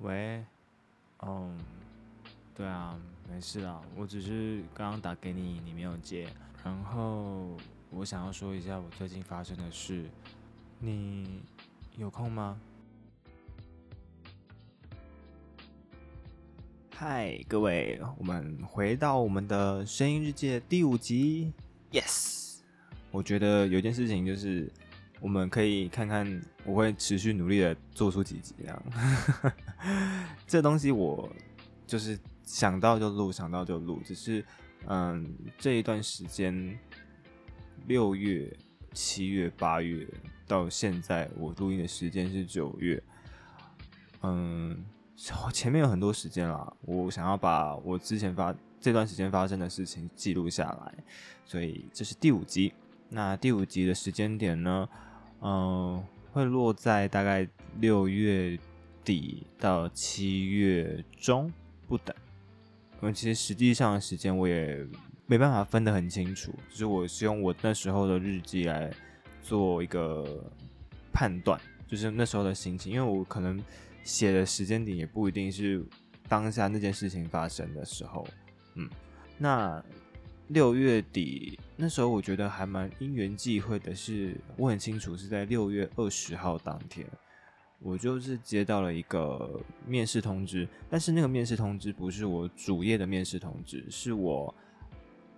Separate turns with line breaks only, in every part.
喂，嗯，对啊，没事啊，我只是刚刚打给你，你没有接，然后我想要说一下我最近发生的事，你有空吗？嗨，各位，我们回到我们的声音日记的第五集，yes，我觉得有件事情就是。我们可以看看，我会持续努力的做出几集这样。这东西我就是想到就录，想到就录。只是，嗯，这一段时间，六月、七月、八月到现在，我录音的时间是九月。嗯，前面有很多时间啦，我想要把我之前发这段时间发生的事情记录下来，所以这是第五集。那第五集的时间点呢？嗯，会落在大概六月底到七月中不等。因为其实实际上的时间我也没办法分得很清楚，就是我是用我那时候的日记来做一个判断，就是那时候的心情。因为我可能写的时间点也不一定是当下那件事情发生的时候。嗯，那。六月底那时候，我觉得还蛮因缘际会的，是我很清楚是在六月二十号当天，我就是接到了一个面试通知，但是那个面试通知不是我主页的面试通知，是我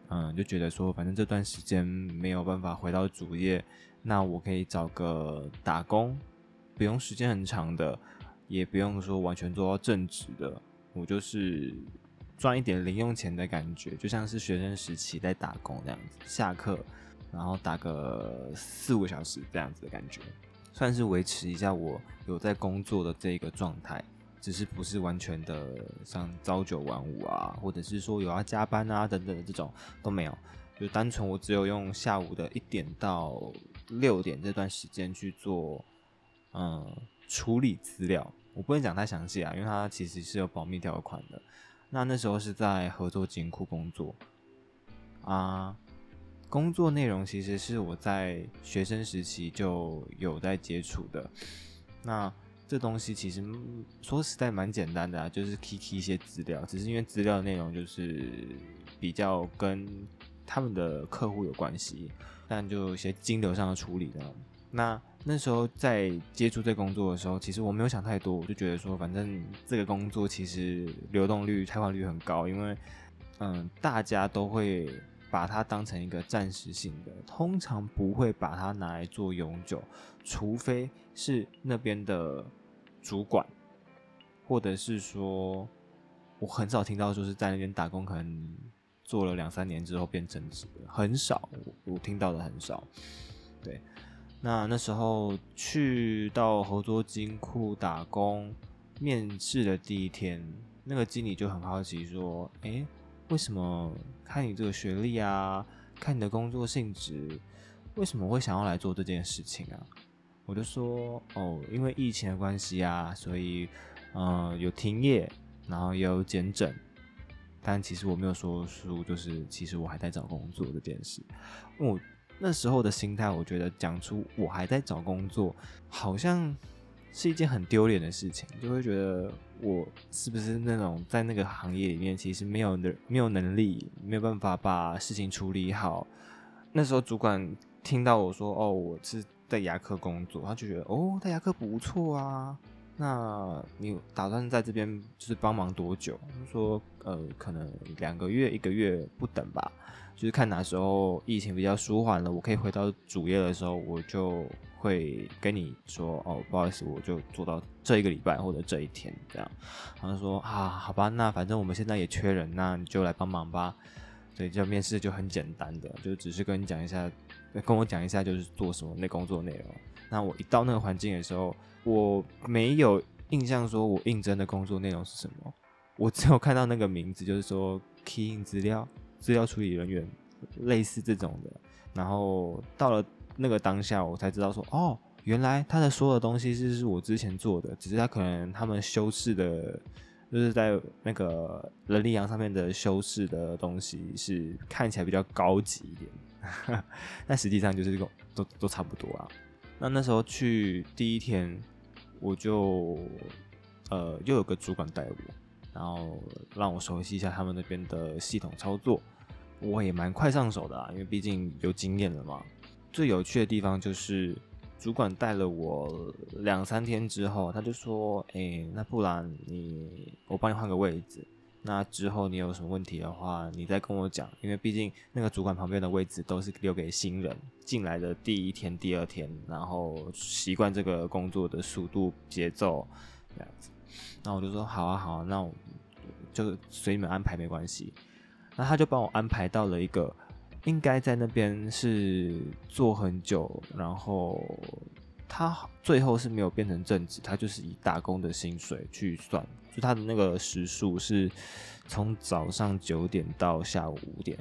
嗯就觉得说，反正这段时间没有办法回到主页，那我可以找个打工，不用时间很长的，也不用说完全做到正职的，我就是。赚一点零用钱的感觉，就像是学生时期在打工这样子，下课然后打个四五个小时这样子的感觉，算是维持一下我有在工作的这个状态，只是不是完全的像朝九晚五啊，或者是说有要加班啊等等的这种都没有，就单纯我只有用下午的一点到六点这段时间去做嗯处理资料，我不能讲太详细啊，因为它其实是有保密条款的。那那时候是在合作金库工作啊，工作内容其实是我在学生时期就有在接触的。那这东西其实说实在蛮简单的啊，就是 key key 一些资料，只是因为资料内容就是比较跟他们的客户有关系，但就有些金流上的处理的。那那时候在接触这工作的时候，其实我没有想太多，我就觉得说，反正这个工作其实流动率、开换率很高，因为嗯，大家都会把它当成一个暂时性的，通常不会把它拿来做永久，除非是那边的主管，或者是说，我很少听到就是在那边打工，可能做了两三年之后变成职，很少，我听到的很少，对。那那时候去到合作金库打工，面试的第一天，那个经理就很好奇说：“诶，为什么看你这个学历啊，看你的工作性质，为什么会想要来做这件事情啊？”我就说：“哦，因为疫情的关系啊，所以嗯有停业，然后也有减整，但其实我没有说出就是其实我还在找工作这件事，我。”那时候的心态，我觉得讲出我还在找工作，好像是一件很丢脸的事情，就会觉得我是不是那种在那个行业里面其实没有能没有能力，没有办法把事情处理好。那时候主管听到我说：“哦，我是在牙科工作。”他就觉得：“哦，在牙科不错啊，那你打算在这边就是帮忙多久？”说：“呃，可能两个月、一个月不等吧。”就是看哪时候疫情比较舒缓了，我可以回到主业的时候，我就会跟你说哦，不好意思，我就做到这一个礼拜或者这一天这样。然后说啊，好吧，那反正我们现在也缺人，那你就来帮忙吧。所以就面试就很简单的，就只是跟你讲一下，跟我讲一下就是做什么那工作内容。那我一到那个环境的时候，我没有印象说我应征的工作内容是什么，我只有看到那个名字，就是说 key in 资料。资料处理人员，类似这种的，然后到了那个当下，我才知道说，哦，原来他的所有东西是是我之前做的，只是他可能他们修饰的，就是在那个人力洋上面的修饰的东西是看起来比较高级一点，但实际上就是个都都差不多啊。那那时候去第一天，我就呃，又有个主管带我，然后让我熟悉一下他们那边的系统操作。我也蛮快上手的啊，因为毕竟有经验了嘛。最有趣的地方就是，主管带了我两三天之后，他就说：“哎，那不然你我帮你换个位置。那之后你有什么问题的话，你再跟我讲。因为毕竟那个主管旁边的位置都是留给新人进来的第一天、第二天，然后习惯这个工作的速度节奏这样子。那我就说好啊，好啊，那我就随你们安排，没关系。”那他就帮我安排到了一个，应该在那边是做很久，然后他最后是没有变成正职，他就是以打工的薪水去算，就他的那个时数是从早上九点到下午五点，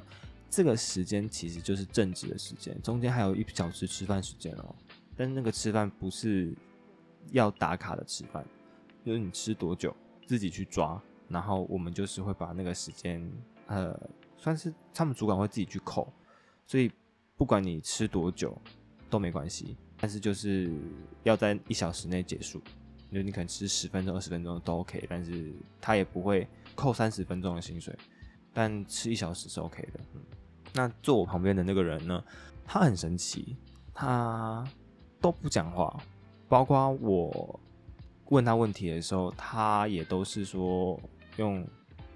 这个时间其实就是正职的时间，中间还有一小时吃饭时间哦，但是那个吃饭不是要打卡的吃饭，就是你吃多久自己去抓，然后我们就是会把那个时间。呃，算是他们主管会自己去扣，所以不管你吃多久都没关系，但是就是要在一小时内结束。就你可能吃十分钟、二十分钟都 OK，但是他也不会扣三十分钟的薪水，但吃一小时是 OK 的。嗯，那坐我旁边的那个人呢，他很神奇，他都不讲话，包括我问他问题的时候，他也都是说用。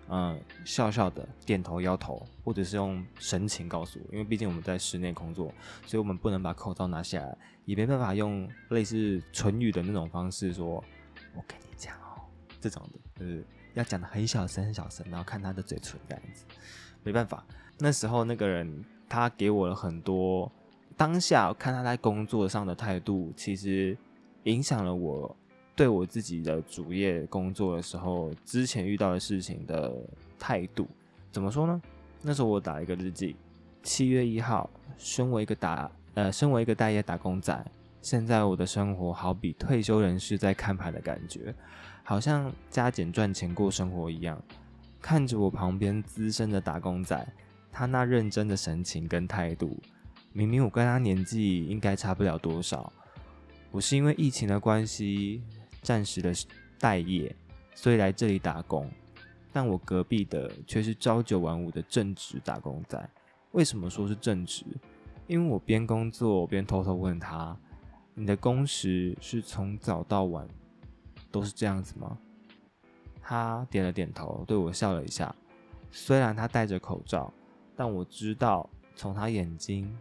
嗯，笑笑的点头摇头，或者是用神情告诉我，因为毕竟我们在室内工作，所以我们不能把口罩拿下来，也没办法用类似唇语的那种方式说“我跟你讲哦”这种的，就是要讲的很小声很小声，然后看他的嘴唇这样子。没办法，那时候那个人他给我了很多，当下看他在工作上的态度，其实影响了我。对我自己的主业工作的时候，之前遇到的事情的态度，怎么说呢？那时候我打一个日记，七月一号，身为一个打呃，身为一个待业打工仔，现在我的生活好比退休人士在看牌的感觉，好像加减赚钱过生活一样。看着我旁边资深的打工仔，他那认真的神情跟态度，明明我跟他年纪应该差不了多少，我是因为疫情的关系。暂时的待业，所以来这里打工。但我隔壁的却是朝九晚五的正职打工仔。为什么说是正职？因为我边工作边偷偷问他：“你的工时是从早到晚都是这样子吗？”他点了点头，对我笑了一下。虽然他戴着口罩，但我知道从他眼睛，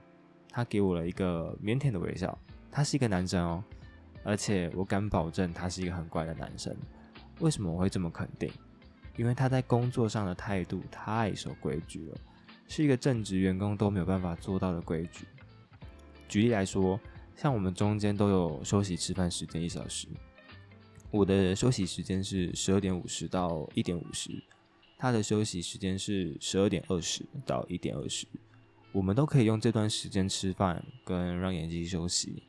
他给我了一个腼腆的微笑。他是一个男生哦。而且我敢保证，他是一个很乖的男生。为什么我会这么肯定？因为他在工作上的态度太守规矩了，是一个正职员工都没有办法做到的规矩。举例来说，像我们中间都有休息吃饭时间一小时，我的休息时间是十二点五十到一点五十，他的休息时间是十二点二十到一点二十，我们都可以用这段时间吃饭跟让眼睛休息。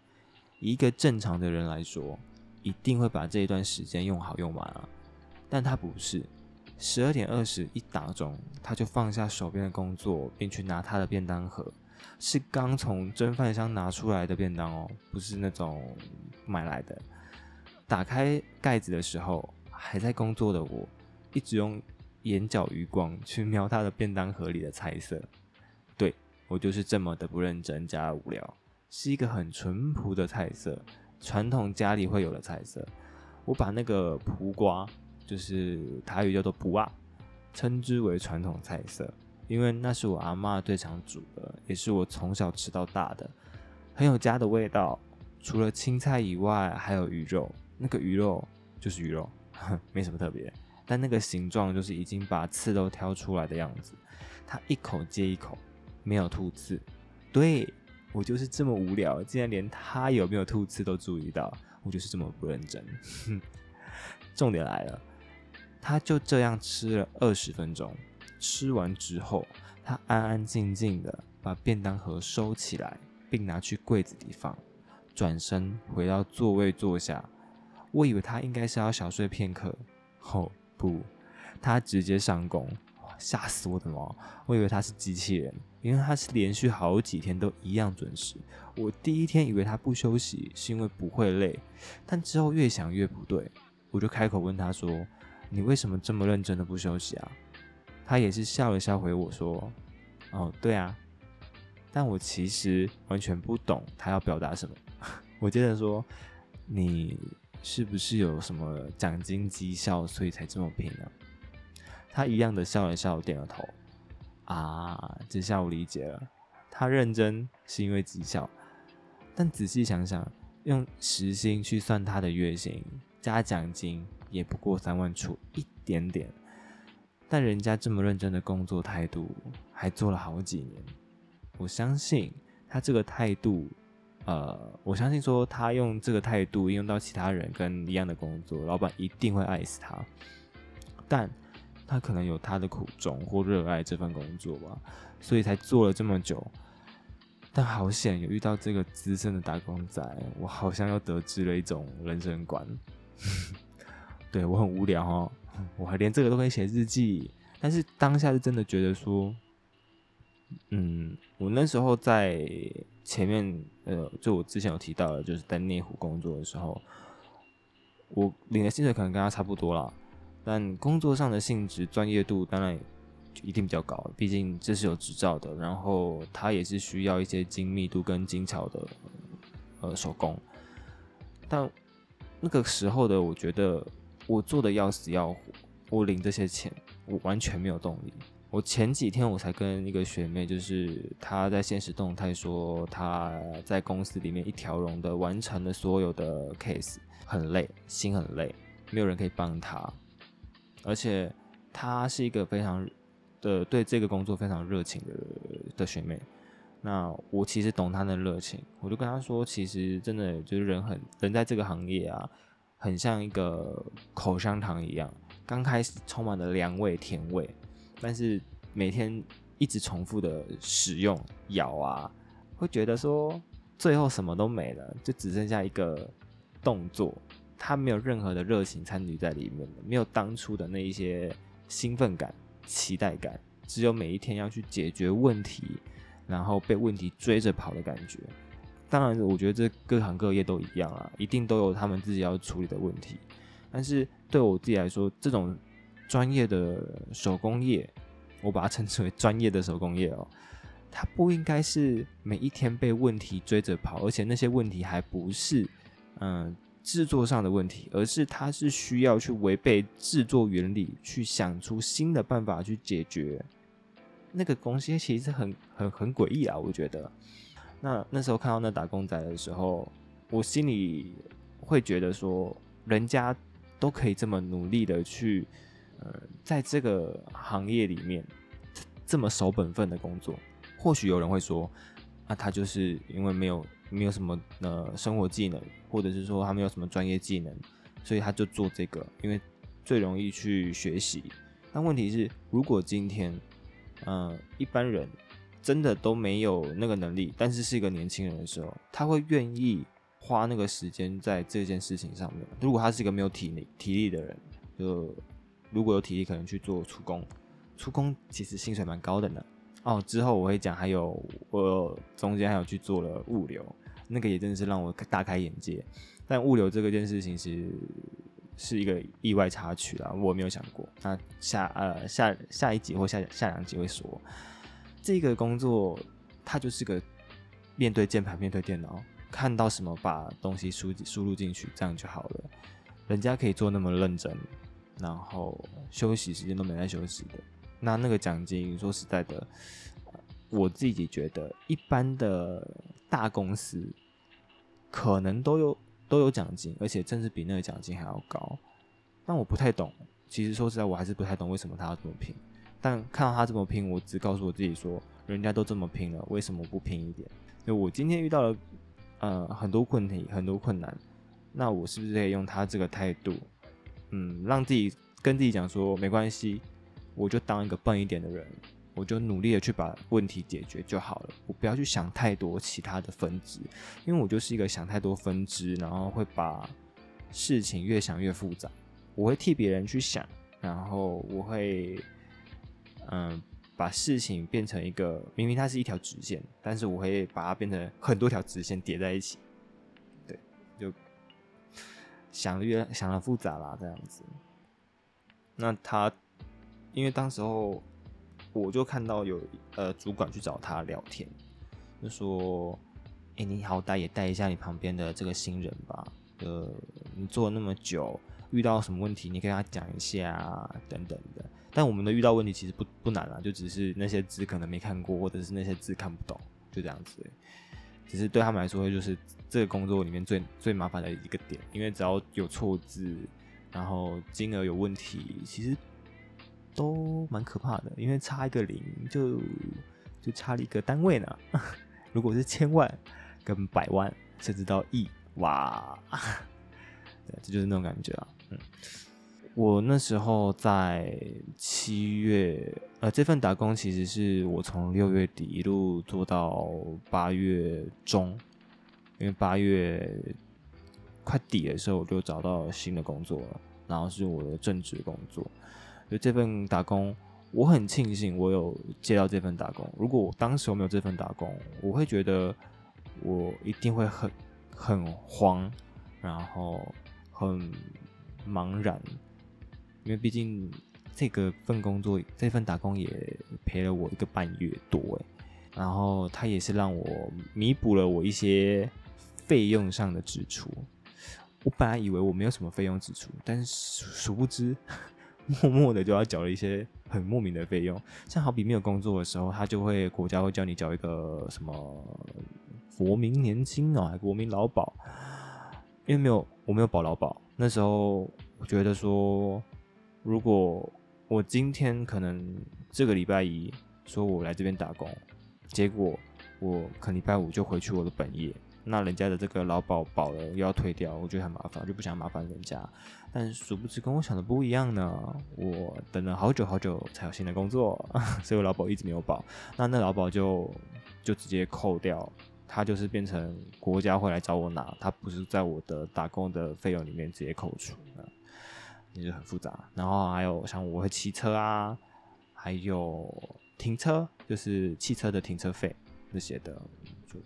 一个正常的人来说，一定会把这一段时间用好用完啊，但他不是，十二点二十一打钟，他就放下手边的工作，并去拿他的便当盒，是刚从蒸饭箱拿出来的便当哦，不是那种买来的。打开盖子的时候，还在工作的我，一直用眼角余光去瞄他的便当盒里的菜色，对我就是这么的不认真加无聊。是一个很淳朴的菜色，传统家里会有的菜色。我把那个蒲瓜，就是台语叫做蒲啊，称之为传统菜色，因为那是我阿妈最常煮的，也是我从小吃到大的，很有家的味道。除了青菜以外，还有鱼肉，那个鱼肉就是鱼肉，没什么特别，但那个形状就是已经把刺都挑出来的样子。它一口接一口，没有吐刺，对。我就是这么无聊，竟然连他有没有吐刺都注意到。我就是这么不认真。重点来了，他就这样吃了二十分钟，吃完之后，他安安静静的把便当盒收起来，并拿去柜子里放，转身回到座位坐下。我以为他应该是要小睡片刻，哦不，他直接上工。吓死我的猫！我以为他是机器人，因为他是连续好几天都一样准时。我第一天以为他不休息是因为不会累，但之后越想越不对。我就开口问他说：“你为什么这么认真的不休息啊？”他也是笑了笑回我说：“哦，对啊。”但我其实完全不懂他要表达什么。我接着说：“你是不是有什么奖金绩效，所以才这么拼呢？”他一样的笑了笑，点了头。啊，这下我理解了，他认真是因为绩效。但仔细想想，用时薪去算他的月薪加奖金，也不过三万出一点点。但人家这么认真的工作态度，还做了好几年。我相信他这个态度，呃，我相信说他用这个态度应用到其他人跟一样的工作，老板一定会爱死他。但他可能有他的苦衷或热爱这份工作吧，所以才做了这么久。但好险有遇到这个资深的打工仔，我好像又得知了一种人生观。对我很无聊哦，我还连这个都可以写日记。但是当下是真的觉得说，嗯，我那时候在前面，呃，就我之前有提到的，就是在内湖工作的时候，我领的薪水可能跟他差不多啦。但工作上的性质、专业度当然一定比较高，毕竟这是有执照的。然后它也是需要一些精密度跟精巧的呃手工。但那个时候的我觉得，我做的要死要活，我领这些钱，我完全没有动力。我前几天我才跟一个学妹，就是她在现实动态说，她在公司里面一条龙的完成了所有的 case，很累，心很累，没有人可以帮她。而且她是一个非常的对这个工作非常热情的的学妹，那我其实懂她的热情，我就跟她说，其实真的就是人很人在这个行业啊，很像一个口香糖一样，刚开始充满了凉味甜味，但是每天一直重复的使用咬啊，会觉得说最后什么都没了，就只剩下一个动作。他没有任何的热情参与在里面没有当初的那一些兴奋感、期待感，只有每一天要去解决问题，然后被问题追着跑的感觉。当然，我觉得这各行各业都一样啊，一定都有他们自己要处理的问题。但是对我自己来说，这种专业的手工业，我把它称之为专业的手工业哦，它不应该是每一天被问题追着跑，而且那些问题还不是嗯。制作上的问题，而是他是需要去违背制作原理，去想出新的办法去解决那个东西，其实很很很诡异啊！我觉得，那那时候看到那打工仔的时候，我心里会觉得说，人家都可以这么努力的去，呃，在这个行业里面这么守本分的工作，或许有人会说，那，他就是因为没有。没有什么呃生活技能，或者是说他没有什么专业技能，所以他就做这个，因为最容易去学习。但问题是，如果今天，嗯，一般人真的都没有那个能力，但是是一个年轻人的时候，他会愿意花那个时间在这件事情上面。如果他是一个没有体力体力的人，就如果有体力，可能去做出工，出工其实薪水蛮高的呢。哦，之后我会讲，还有我中间还有去做了物流，那个也真的是让我大开眼界。但物流这个件事情是是一个意外插曲啦，我没有想过。那下呃下下一集或下下两集会说，这个工作它就是个面对键盘、面对电脑，看到什么把东西输输入进去，这样就好了。人家可以做那么认真，然后休息时间都没在休息的。那那个奖金，说实在的，我自己觉得一般的大公司可能都有都有奖金，而且甚至比那个奖金还要高。但我不太懂，其实说实在，我还是不太懂为什么他要这么拼。但看到他这么拼，我只告诉我自己说，人家都这么拼了，为什么不拼一点？就我今天遇到了呃很多问题，很多困难，那我是不是可以用他这个态度，嗯，让自己跟自己讲说，没关系。我就当一个笨一点的人，我就努力的去把问题解决就好了。我不要去想太多其他的分支，因为我就是一个想太多分支，然后会把事情越想越复杂。我会替别人去想，然后我会嗯把事情变成一个明明它是一条直线，但是我会把它变成很多条直线叠在一起。对，就想越想的复杂啦，这样子。那他因为当时候我就看到有呃主管去找他聊天，就说：“哎，你好歹也带一下你旁边的这个新人吧，呃，你做了那么久，遇到什么问题，你跟他讲一下啊等等的。”但我们的遇到问题其实不不难啊，就只是那些字可能没看过，或者是那些字看不懂，就这样子。只是对他们来说，就是这个工作里面最最麻烦的一个点，因为只要有错字，然后金额有问题，其实都蛮可怕的，因为差一个零就就差了一个单位呢。如果是千万跟百万，甚至到亿，哇，对，这就是那种感觉啊，嗯。我那时候在七月，呃，这份打工其实是我从六月底一路做到八月中，因为八月快底的时候我就找到新的工作了，然后是我的正职工作。所以这份打工，我很庆幸我有接到这份打工。如果我当时我没有这份打工，我会觉得我一定会很很慌，然后很茫然。因为毕竟这个份工作，这份打工也陪了我一个半月多哎，然后他也是让我弥补了我一些费用上的支出。我本来以为我没有什么费用支出，但是殊不知，默默的就要缴了一些很莫名的费用。像好比没有工作的时候，他就会国家会叫你缴一个什么国民年金啊，国民劳保。因为没有我没有保劳保，那时候我觉得说。如果我今天可能这个礼拜一说我来这边打工，结果我可礼拜五就回去我的本业，那人家的这个劳保保了又要退掉，我觉得很麻烦，就不想麻烦人家。但殊不知跟我想的不一样呢，我等了好久好久才有新的工作，所以我劳保一直没有保。那那劳保就就直接扣掉，它就是变成国家会来找我拿，它不是在我的打工的费用里面直接扣除。也就很复杂，然后还有像我会骑车啊，还有停车，就是汽车的停车费那些的，就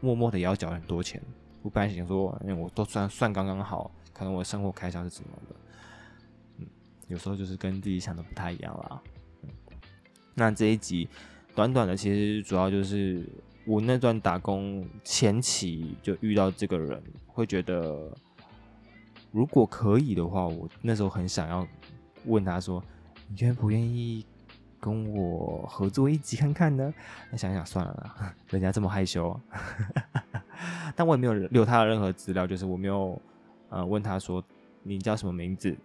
默默的也要缴很多钱。我本来想说，因为我都算算刚刚好，可能我生活开销是怎么的，嗯，有时候就是跟自己想的不太一样啦。那这一集短短的，其实主要就是我那段打工前期就遇到这个人，会觉得。如果可以的话，我那时候很想要问他说：“你愿不愿意跟我合作一集看看呢？”那想想算了，人家这么害羞，但我也没有留他的任何资料，就是我没有呃问他说你叫什么名字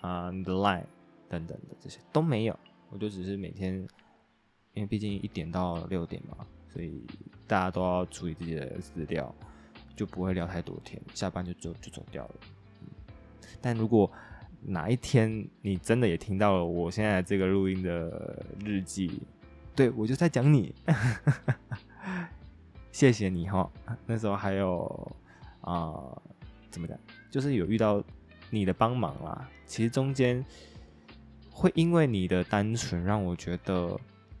啊，你的 line 等等的这些都没有，我就只是每天，因为毕竟一点到六点嘛，所以大家都要处理自己的资料，就不会聊太多天，下班就走就走掉了。但如果哪一天你真的也听到了我现在这个录音的日记，对我就在讲你，谢谢你哈。那时候还有啊，怎么讲，就是有遇到你的帮忙啦。其实中间会因为你的单纯，让我觉得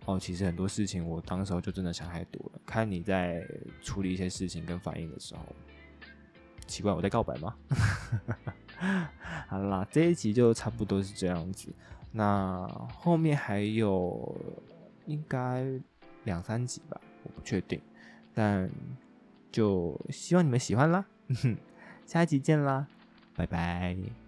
哦，其实很多事情我当时候就真的想太多了。看你在处理一些事情跟反应的时候，奇怪，我在告白吗？好啦，这一集就差不多是这样子。那后面还有应该两三集吧，我不确定。但就希望你们喜欢啦。下一集见啦，拜拜。